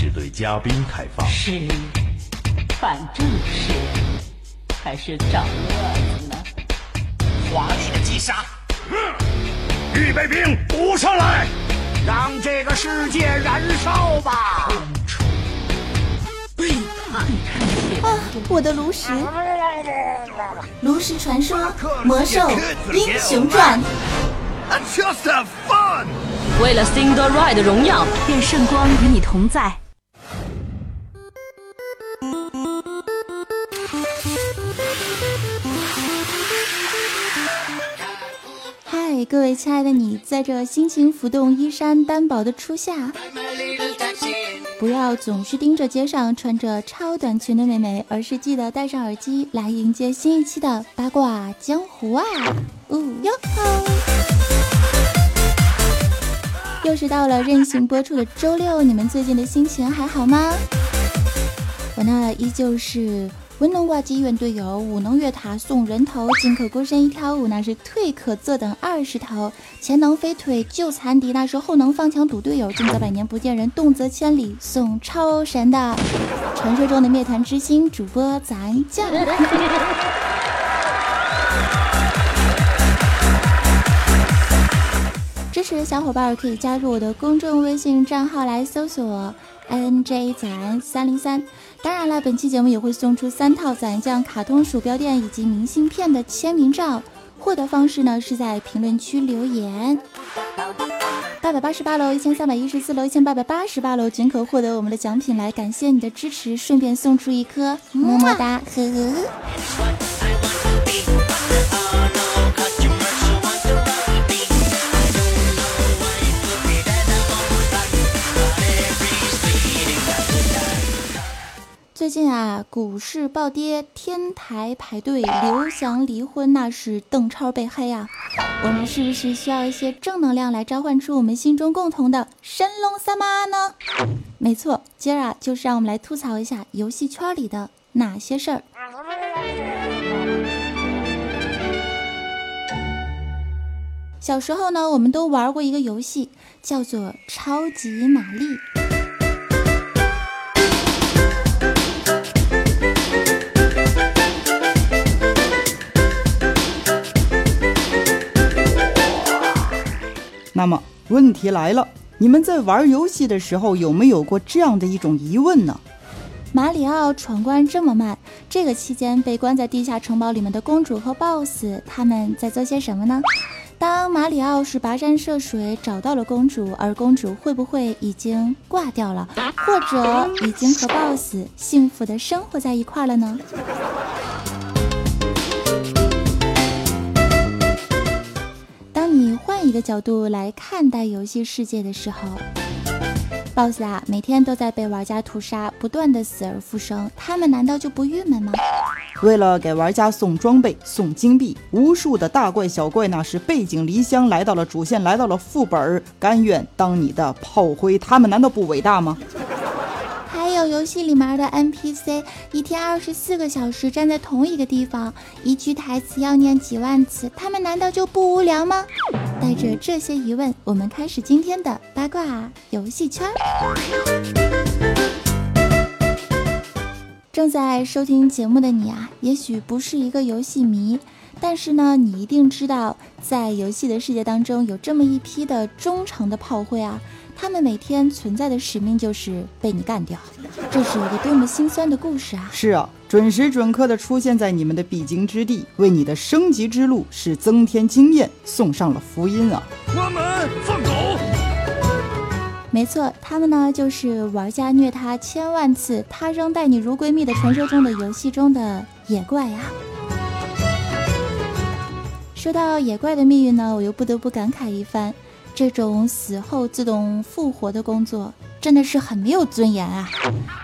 只对嘉宾开放。是，反正是，还是找乐子呢。华丽的击杀，预备兵补上来，让这个世界燃烧吧！背叛啊，我的炉石！炉石传说，魔兽英雄传。Just have fun。为了 Single Ride 的荣耀，愿圣光与你同在。嗨，各位亲爱的你，在这心情浮动、衣衫单薄的初夏，不要总是盯着街上穿着超短裙的美眉，而是记得戴上耳机来迎接新一期的八卦江湖啊！哦哟吼！又是到了任性播出的周六，你们最近的心情还好吗？我呢，依旧是。文能挂机怨队友，武能越塔送人头，进可孤身一挑五，那是退可坐等二十头；前能飞腿救残敌，那是后能放墙堵队友，进则百年不见人，动则千里送超神的传说中的灭团之星主播咱酱。支持的小伙伴可以加入我的公众微信账号来搜索 n j 咱三零三。当然了，本期节目也会送出三套咱酱卡通鼠标垫以及明信片的签名照，获得方式呢是在评论区留言。八百八十八楼、一千三百一十四楼、一千八百八十八楼均可获得我们的奖品，来感谢你的支持，顺便送出一颗么么哒，呵呵。最近啊，股市暴跌，天台排队，刘翔离婚，那是邓超被黑啊！我们是不是需要一些正能量来召唤出我们心中共同的神龙三妈呢？没错，今儿啊，就是让我们来吐槽一下游戏圈里的哪些事儿。小时候呢，我们都玩过一个游戏，叫做超级玛丽。那么问题来了，你们在玩游戏的时候有没有过这样的一种疑问呢？马里奥闯关这么慢，这个期间被关在地下城堡里面的公主和 BOSS 他们在做些什么呢？当马里奥是跋山涉水找到了公主，而公主会不会已经挂掉了，或者已经和 BOSS 幸福的生活在一块了呢？一个角度来看待游戏世界的时候，BOSS 啊，每天都在被玩家屠杀，不断的死而复生，他们难道就不郁闷吗？为了给玩家送装备、送金币，无数的大怪小怪那是背井离乡来到了主线，来到了副本，甘愿当你的炮灰，他们难道不伟大吗？有游戏里面的 NPC 一天二十四个小时站在同一个地方，一句台词要念几万次，他们难道就不无聊吗？带着这些疑问，我们开始今天的八卦游戏圈。正在收听节目的你啊，也许不是一个游戏迷，但是呢，你一定知道，在游戏的世界当中，有这么一批的忠诚的炮灰啊。他们每天存在的使命就是被你干掉，这是一个多么心酸的故事啊！是啊，准时准刻的出现在你们的必经之地，为你的升级之路是增添经验，送上了福音啊！关门放狗。没错，他们呢就是玩家虐他千万次，他仍待你如闺蜜的传说中的游戏中的野怪啊。说到野怪的命运呢，我又不得不感慨一番。这种死后自动复活的工作真的是很没有尊严啊！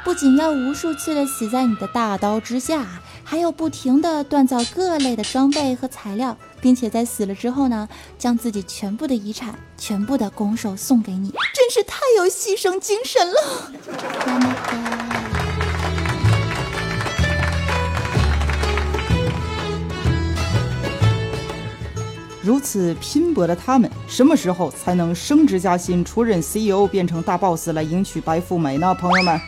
不仅要无数次的死在你的大刀之下，还要不停的锻造各类的装备和材料，并且在死了之后呢，将自己全部的遗产、全部的拱手送给你，真是太有牺牲精神了。如此拼搏的他们，什么时候才能升职加薪、出任 CEO、变成大 boss 来迎娶白富美呢？朋友们，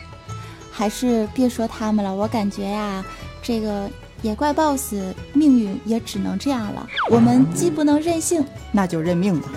还是别说他们了，我感觉呀，这个也怪 boss 命运也只能这样了。我们既不能任性，那就认命吧。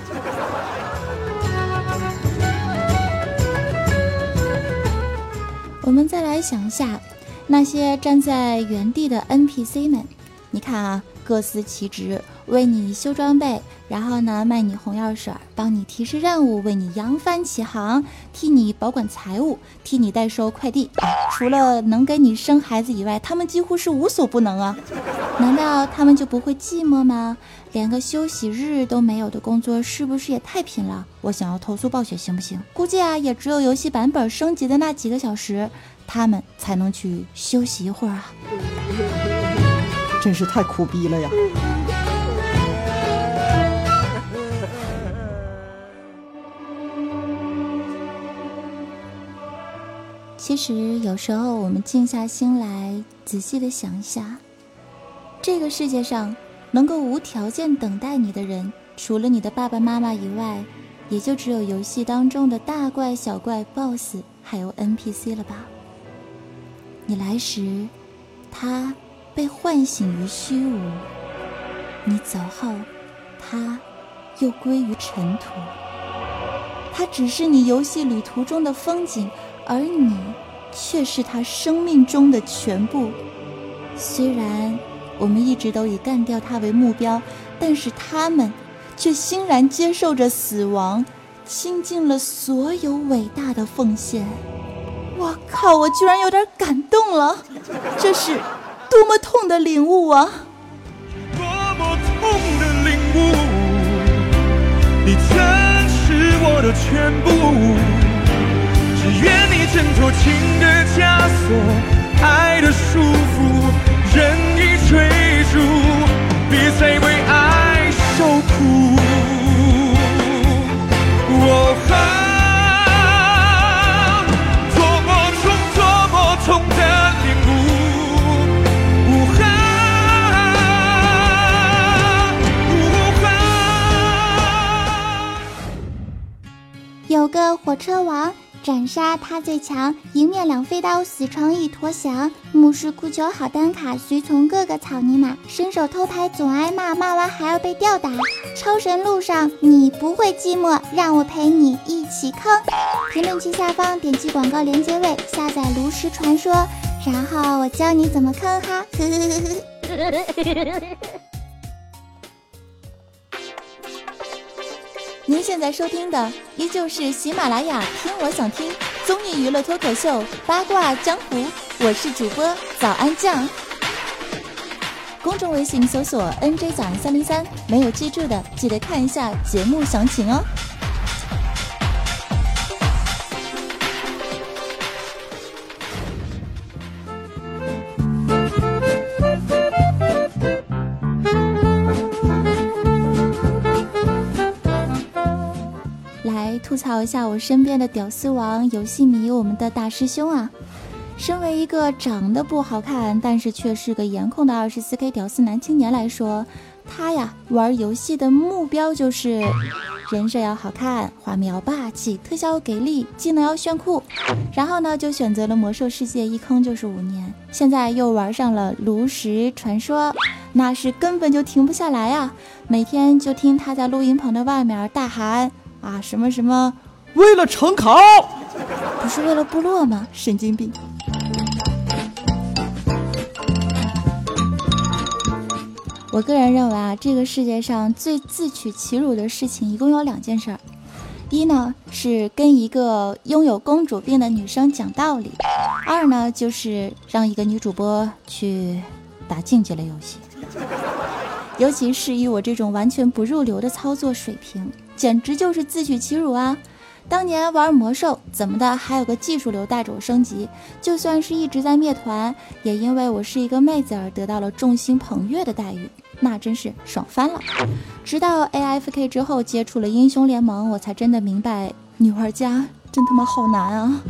我们再来想一下，那些站在原地的 NPC 们，你看啊，各司其职，为你修装备，然后呢卖你红药水，帮你提示任务，为你扬帆起航，替你保管财物，替你代收快递。除了能给你生孩子以外，他们几乎是无所不能啊！难道他们就不会寂寞吗？连个休息日都没有的工作，是不是也太拼了？我想要投诉暴雪，行不行？估计啊，也只有游戏版本升级的那几个小时，他们才能去休息一会儿啊！真是太苦逼了呀！其实有时候我们静下心来，仔细的想一下，这个世界上。能够无条件等待你的人，除了你的爸爸妈妈以外，也就只有游戏当中的大怪、小怪、BOSS，还有 NPC 了吧？你来时，他被唤醒于虚无；你走后，他又归于尘土。他只是你游戏旅途中的风景，而你却是他生命中的全部。虽然。我们一直都以干掉他为目标，但是他们却欣然接受着死亡，倾尽了所有伟大的奉献。我靠！我居然有点感动了，这是多么痛的领悟啊！多么痛的领悟，你曾是我的全部，愿你挣脱情的枷锁，爱的束缚，任意。追逐，别再为爱受苦。我啊，多么痛，多么痛的领悟。啊，有个火车王。斩杀他最强，迎面两飞刀，死闯一坨翔。牧师哭求好单卡，随从各个草泥马。伸手偷拍总挨骂，骂完还要被吊打。超神路上你不会寂寞，让我陪你一起坑。评论区下方点击广告连接位下载炉石传说，然后我教你怎么坑哈。呵呵呵您现在收听的依旧是喜马拉雅听我想听综艺娱乐脱口秀八卦江湖，我是主播早安酱。公众微信搜索 NJ 早安三零三，没有记住的记得看一下节目详情哦。一下我身边的屌丝王游戏迷，我们的大师兄啊！身为一个长得不好看，但是却是个颜控的二十四 K 屌丝男青年来说，他呀玩游戏的目标就是人设要好看，画面要霸气，特效要给力，技能要炫酷，然后呢就选择了魔兽世界，一坑就是五年，现在又玩上了炉石传说，那是根本就停不下来啊！每天就听他在录音棚的外面大喊。啊，什么什么，为了成考，不是为了部落吗？神经病！我个人认为啊，这个世界上最自取其辱的事情一共有两件事儿：一呢是跟一个拥有公主病的女生讲道理；二呢就是让一个女主播去打竞技类游戏。尤其是以我这种完全不入流的操作水平。简直就是自取其辱啊！当年玩魔兽怎么的，还有个技术流带着我升级，就算是一直在灭团，也因为我是一个妹子而得到了众星捧月的待遇，那真是爽翻了。直到 AFK 之后接触了英雄联盟，我才真的明白，女玩家真他妈好难啊！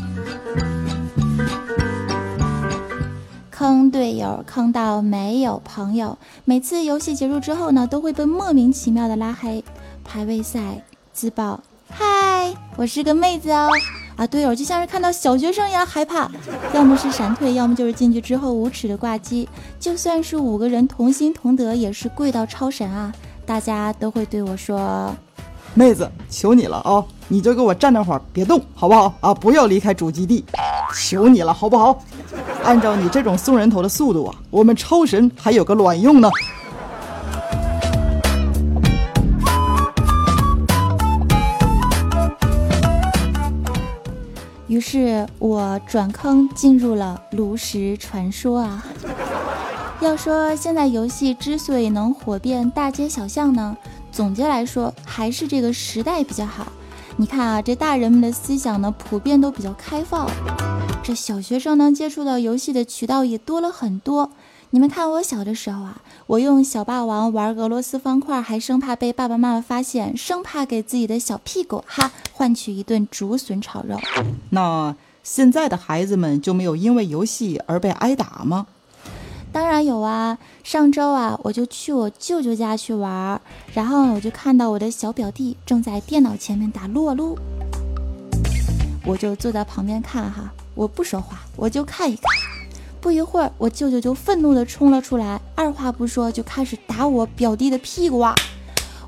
坑队友，坑到没有朋友。每次游戏结束之后呢，都会被莫名其妙的拉黑。排位赛自爆，嗨，我是个妹子哦。啊，队友就像是看到小学生一样害怕，要么是闪退，要么就是进去之后无耻的挂机。就算是五个人同心同德，也是跪到超神啊！大家都会对我说：“妹子，求你了啊，你就给我站那会儿，别动，好不好？啊，不要离开主基地，求你了，好不好？按照你这种送人头的速度啊，我们超神还有个卵用呢！”于是我转坑进入了炉石传说啊。要说现在游戏之所以能火遍大街小巷呢，总结来说还是这个时代比较好。你看啊，这大人们的思想呢，普遍都比较开放，这小学生能接触到游戏的渠道也多了很多。你们看我小的时候啊，我用小霸王玩俄罗斯方块，还生怕被爸爸妈妈发现，生怕给自己的小屁股哈换取一顿竹笋炒肉。那现在的孩子们就没有因为游戏而被挨打吗？当然有啊！上周啊，我就去我舅舅家去玩，然后我就看到我的小表弟正在电脑前面打撸啊撸，我就坐在旁边看哈，我不说话，我就看一看。不一会儿，我舅舅就愤怒地冲了出来，二话不说就开始打我表弟的屁股啊！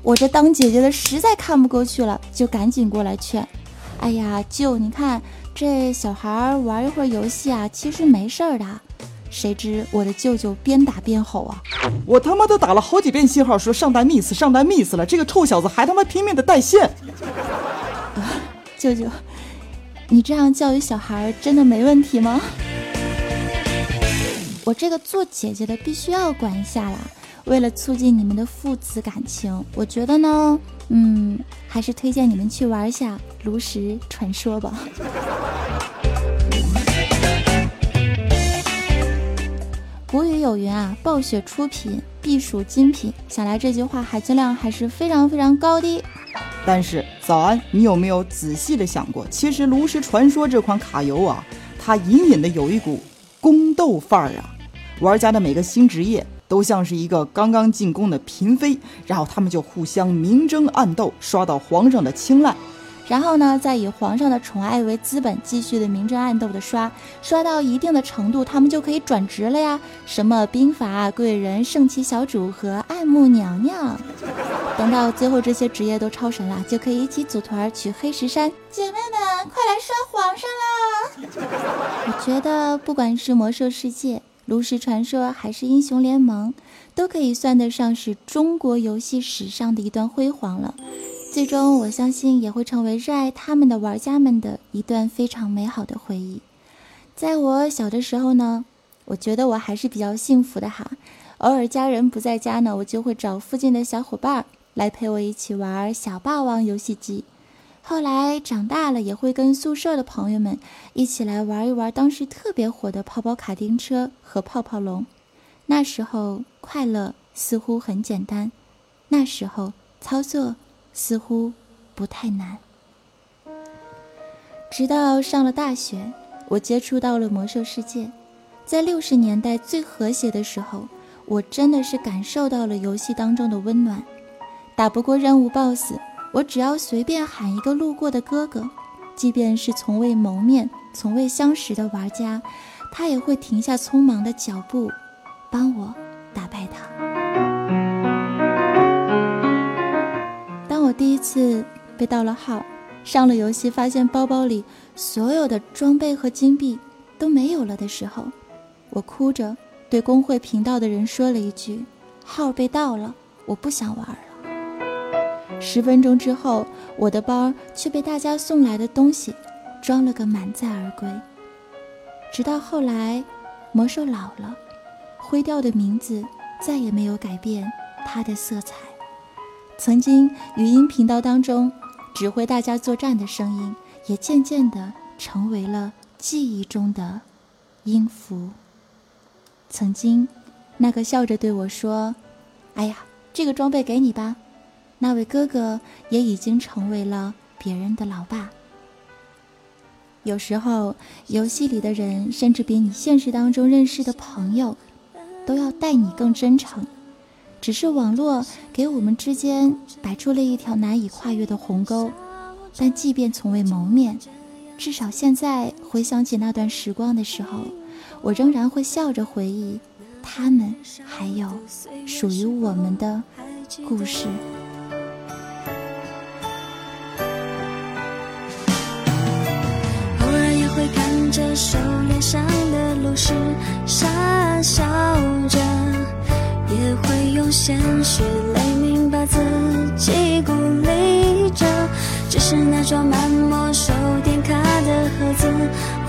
我这当姐姐的实在看不过去了，就赶紧过来劝：“哎呀，舅，你看这小孩玩一会儿游戏啊，其实没事儿的。”谁知我的舅舅边打边吼啊：“我他妈都打了好几遍信号说上单 miss 上单 miss 了，这个臭小子还他妈拼命的带线！”舅舅，你这样教育小孩真的没问题吗？我这个做姐姐的必须要管一下啦，为了促进你们的父子感情，我觉得呢，嗯，还是推荐你们去玩一下《炉石传说》吧。古语有云啊，暴雪出品必属精品，想来这句话含金量还是非常非常高的。但是早安，你有没有仔细的想过，其实《炉石传说》这款卡游啊，它隐隐的有一股宫斗范儿啊。玩家的每个新职业都像是一个刚刚进宫的嫔妃，然后他们就互相明争暗斗，刷到皇上的青睐，然后呢，再以皇上的宠爱为资本，继续的明争暗斗的刷，刷到一定的程度，他们就可以转职了呀。什么兵法贵人、圣骑小主和爱慕娘娘，等到最后这些职业都超神了，就可以一起组团去黑石山。姐妹们，快来刷皇上啦！我觉得不管是魔兽世界。炉石传说还是英雄联盟，都可以算得上是中国游戏史上的一段辉煌了。最终，我相信也会成为热爱他们的玩家们的一段非常美好的回忆。在我小的时候呢，我觉得我还是比较幸福的哈。偶尔家人不在家呢，我就会找附近的小伙伴来陪我一起玩小霸王游戏机。后来长大了，也会跟宿舍的朋友们一起来玩一玩当时特别火的跑跑卡丁车和泡泡龙。那时候快乐似乎很简单，那时候操作似乎不太难。直到上了大学，我接触到了魔兽世界，在六十年代最和谐的时候，我真的是感受到了游戏当中的温暖。打不过任务 BOSS。我只要随便喊一个路过的哥哥，即便是从未谋面、从未相识的玩家，他也会停下匆忙的脚步，帮我打败他。当我第一次被盗了号，上了游戏，发现包包里所有的装备和金币都没有了的时候，我哭着对公会频道的人说了一句：“号被盗了，我不想玩了。”十分钟之后，我的包却被大家送来的东西装了个满载而归。直到后来，魔兽老了，灰调的名字再也没有改变它的色彩。曾经语音频道当中指挥大家作战的声音，也渐渐地成为了记忆中的音符。曾经，那个笑着对我说：“哎呀，这个装备给你吧。”那位哥哥也已经成为了别人的老爸。有时候，游戏里的人甚至比你现实当中认识的朋友，都要待你更真诚。只是网络给我们之间摆出了一条难以跨越的鸿沟。但即便从未谋面，至少现在回想起那段时光的时候，我仍然会笑着回忆他们，还有属于我们的故事。是，傻笑着，也会用鲜血泪明把自己鼓励着。只是那装满没收点卡的盒子，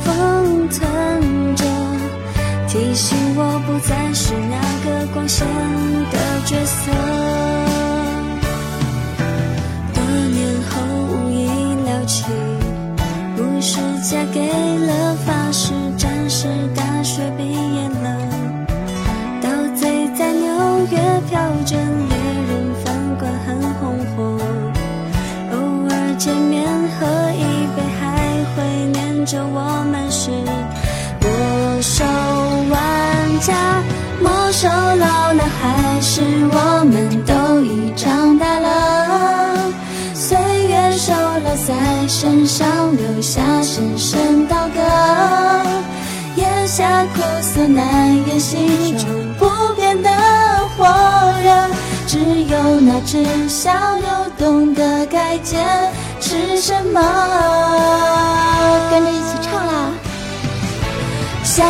封存着，提醒我不再是那个光鲜的角色。多年后无意聊起。不是嫁给了法师，魔兽老了，还是我们都已长大了，岁月瘦了在身上留下深深刀割，咽下苦涩难言，心中不变的火热，只有那只小牛懂得该坚持什么。跟着一起唱啦！想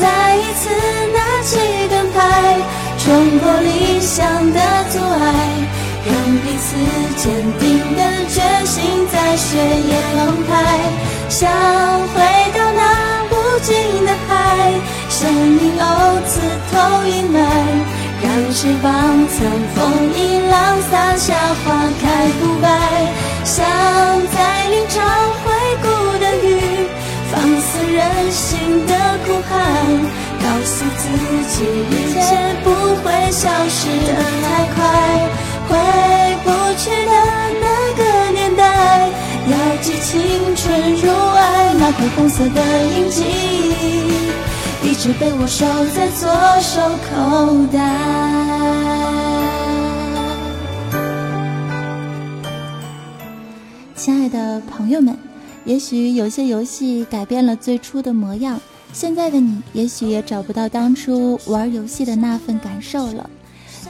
再一次那起盾牌，冲破理想的阻碍，让彼此坚定的决心在血液澎湃。想回到那无尽的海，生命哦，刺透阴霾，让翅膀乘风一浪，洒下花开不败。想在林场回顾的雨。放肆任性的哭喊，告诉自己一切不会消失的太快。回不去的那个年代，要记青春如爱那块红色的印记，一直被我收在左手口袋。亲爱的朋友们。也许有些游戏改变了最初的模样，现在的你也许也找不到当初玩游戏的那份感受了。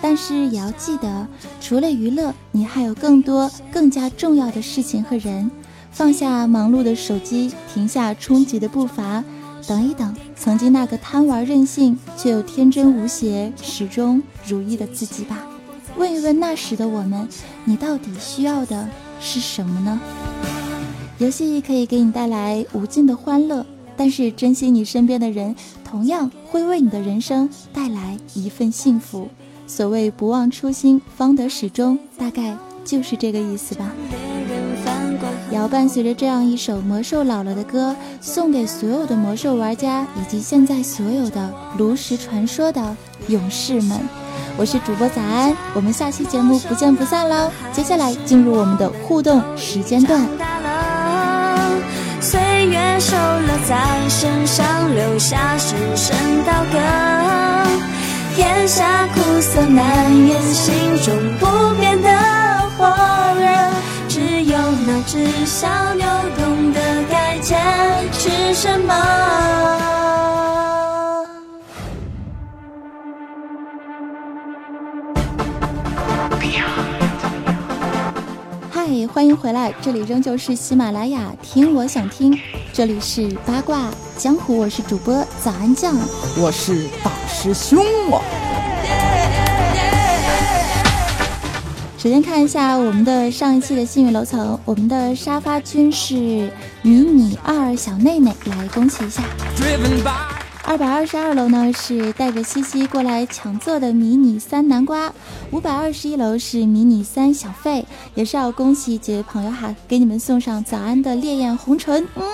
但是也要记得，除了娱乐，你还有更多更加重要的事情和人。放下忙碌的手机，停下冲击的步伐，等一等曾经那个贪玩任性却又天真无邪、始终如一的自己吧。问一问那时的我们，你到底需要的是什么呢？游戏可以给你带来无尽的欢乐，但是珍惜你身边的人，同样会为你的人生带来一份幸福。所谓不忘初心，方得始终，大概就是这个意思吧。要伴随着这样一首魔兽老了的歌，送给所有的魔兽玩家以及现在所有的炉石传说的勇士们。我是主播早安，我们下期节目不见不散喽！接下来进入我们的互动时间段。岁月瘦了，在身上留下深深刀割，咽下苦涩难言，心中不变的火热，只有那只小牛懂得该坚持什么。欢迎回来，这里仍旧是喜马拉雅，听我想听，这里是八卦江湖，我是主播早安酱，我是大师兄啊。首先看一下我们的上一期的幸运楼层，我们的沙发君是迷你二小内内，来恭喜一下。二百二十二楼呢是带着西西过来抢座的迷你三南瓜，五百二十一楼是迷你三小费，也是要恭喜几位朋友哈，给你们送上早安的烈焰红唇，嗯，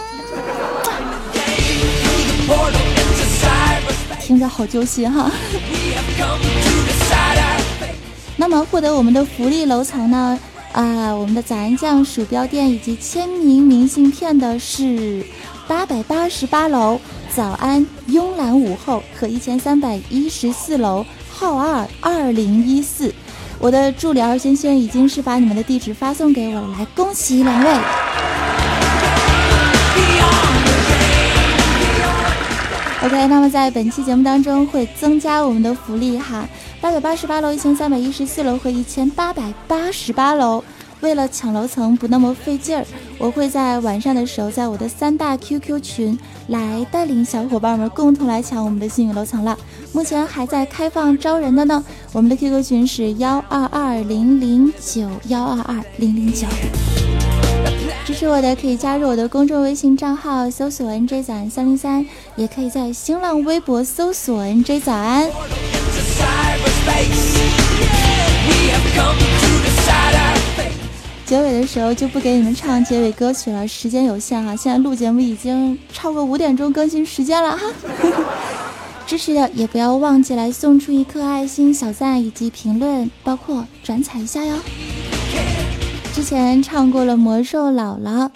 听着好揪心哈。那么获得我们的福利楼层呢？啊，我们的早安酱鼠标垫以及签名明信片的是八百八十八楼早安慵懒午后和一千三百一十四楼号二二零一四。我的助理二轩轩已经是把你们的地址发送给我了，来恭喜两位。OK，那么在本期节目当中会增加我们的福利哈，八百八十八楼、一千三百一十四楼和一千八百八十八楼。为了抢楼层不那么费劲儿，我会在晚上的时候在我的三大 QQ 群来带领小伙伴们共同来抢我们的幸运楼层了。目前还在开放招人的呢，我们的 QQ 群是幺二二零零九幺二二零零九。支持我的可以加入我的公众微信账号，搜索 NJ 早安三零三，也可以在新浪微博搜索 NJ 早安。结尾的时候就不给你们唱结尾歌曲了，时间有限哈。现在录节目已经超过五点钟更新时间了哈。支持的也不要忘记来送出一颗爱心、小赞以及评论，包括转采一下哟。之前唱过了魔兽姥姥，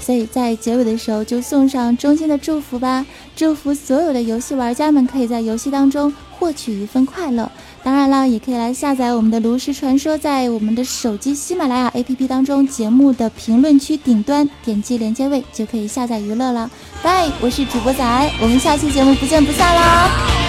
所以在结尾的时候就送上衷心的祝福吧，祝福所有的游戏玩家们可以在游戏当中获取一份快乐。当然了，也可以来下载我们的炉石传说，在我们的手机喜马拉雅 APP 当中节目的评论区顶端点击连接位就可以下载娱乐了。拜，我是主播仔，我们下期节目不见不散啦！